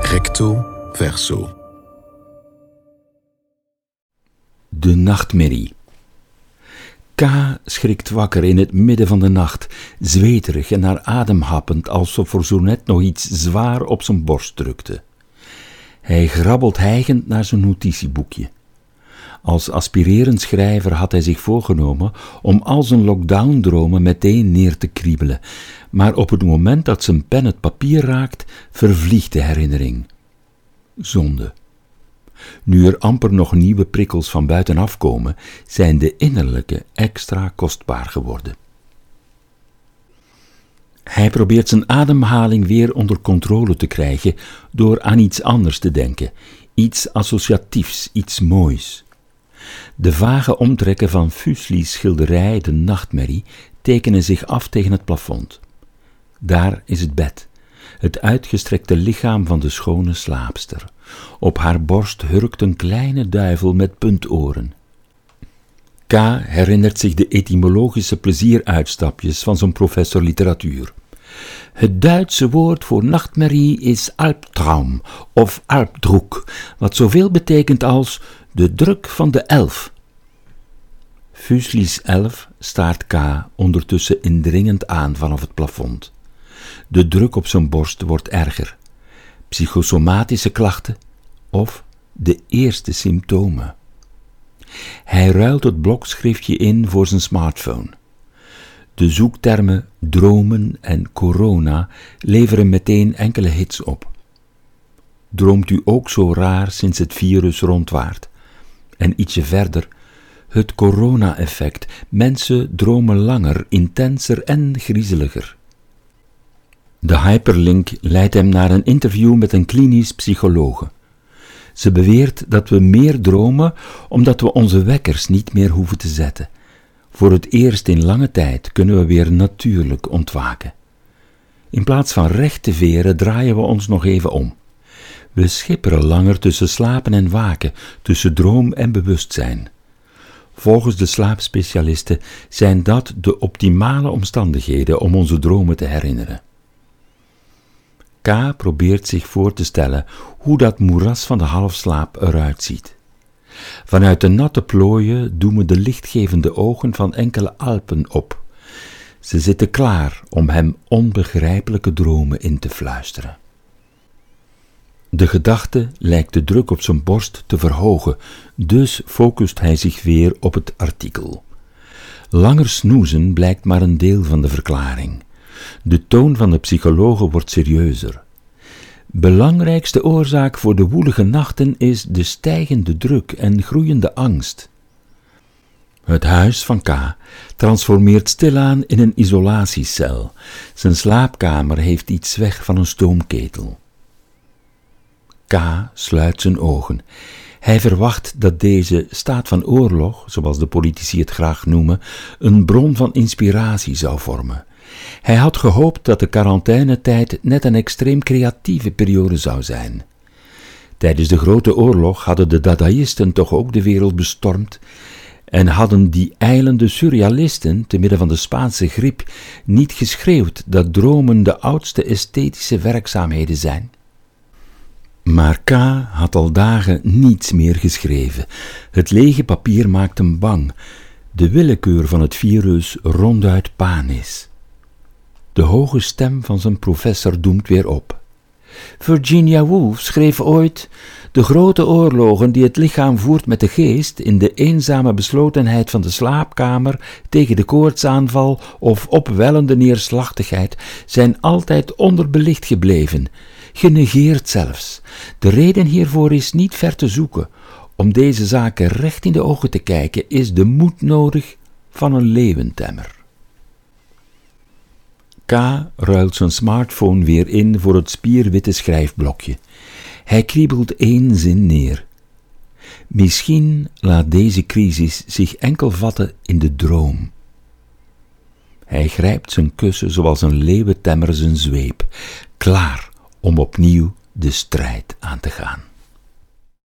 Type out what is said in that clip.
Recto verso. De nachtmerrie. K schrikt wakker in het midden van de nacht, zweterig en naar adem happend, alsof er zo net nog iets zwaar op zijn borst drukte. Hij grabbelt hijgend naar zijn notitieboekje. Als aspirerend schrijver had hij zich voorgenomen om al zijn lockdown-dromen meteen neer te kriebelen, maar op het moment dat zijn pen het papier raakt, vervliegt de herinnering. Zonde. Nu er amper nog nieuwe prikkels van buitenaf komen, zijn de innerlijke extra kostbaar geworden. Hij probeert zijn ademhaling weer onder controle te krijgen door aan iets anders te denken, iets associatiefs, iets moois. De vage omtrekken van Fuseli's schilderij De Nachtmerrie tekenen zich af tegen het plafond. Daar is het bed, het uitgestrekte lichaam van de schone slaapster. Op haar borst hurkt een kleine duivel met puntoren. K. herinnert zich de etymologische plezieruitstapjes van zijn professor literatuur. Het Duitse woord voor nachtmerrie is Albtraum of Albdruck, wat zoveel betekent als de druk van de elf. Fuseli's elf staart K ondertussen indringend aan vanaf het plafond. De druk op zijn borst wordt erger. Psychosomatische klachten of de eerste symptomen. Hij ruilt het blokschriftje in voor zijn smartphone. De zoektermen dromen en corona leveren meteen enkele hits op. Droomt u ook zo raar sinds het virus rondwaart? En ietsje verder, het corona-effect. Mensen dromen langer, intenser en griezeliger. De hyperlink leidt hem naar een interview met een klinisch psychologe. Ze beweert dat we meer dromen omdat we onze wekkers niet meer hoeven te zetten. Voor het eerst in lange tijd kunnen we weer natuurlijk ontwaken. In plaats van recht te veren draaien we ons nog even om. We schipperen langer tussen slapen en waken, tussen droom en bewustzijn. Volgens de slaapspecialisten zijn dat de optimale omstandigheden om onze dromen te herinneren. K probeert zich voor te stellen hoe dat moeras van de halfslaap eruit ziet. Vanuit de natte plooien doemen de lichtgevende ogen van enkele Alpen op. Ze zitten klaar om hem onbegrijpelijke dromen in te fluisteren. De gedachte lijkt de druk op zijn borst te verhogen, dus focust hij zich weer op het artikel. Langer snoezen blijkt maar een deel van de verklaring. De toon van de psychologen wordt serieuzer. Belangrijkste oorzaak voor de woelige nachten is de stijgende druk en groeiende angst. Het huis van K transformeert stilaan in een isolatiecel. Zijn slaapkamer heeft iets weg van een stoomketel. K sluit zijn ogen. Hij verwacht dat deze staat van oorlog, zoals de politici het graag noemen, een bron van inspiratie zou vormen. Hij had gehoopt dat de quarantainetijd net een extreem creatieve periode zou zijn. Tijdens de Grote Oorlog hadden de Dadaïsten toch ook de wereld bestormd en hadden die eilende surrealisten, te midden van de Spaanse griep, niet geschreeuwd dat dromen de oudste esthetische werkzaamheden zijn? Maar K had al dagen niets meer geschreven. Het lege papier maakt hem bang. De willekeur van het virus ronduit panisch. De hoge stem van zijn professor doemt weer op. Virginia Woolf schreef ooit: De grote oorlogen die het lichaam voert met de geest in de eenzame beslotenheid van de slaapkamer tegen de koortsaanval of opwellende neerslachtigheid zijn altijd onderbelicht gebleven, genegeerd zelfs. De reden hiervoor is niet ver te zoeken. Om deze zaken recht in de ogen te kijken is de moed nodig van een leeuwentemmer. K ruilt zijn smartphone weer in voor het spierwitte schrijfblokje. Hij kriebelt één zin neer. Misschien laat deze crisis zich enkel vatten in de droom. Hij grijpt zijn kussen zoals een leeuwentemmer zijn zweep, klaar om opnieuw de strijd aan te gaan.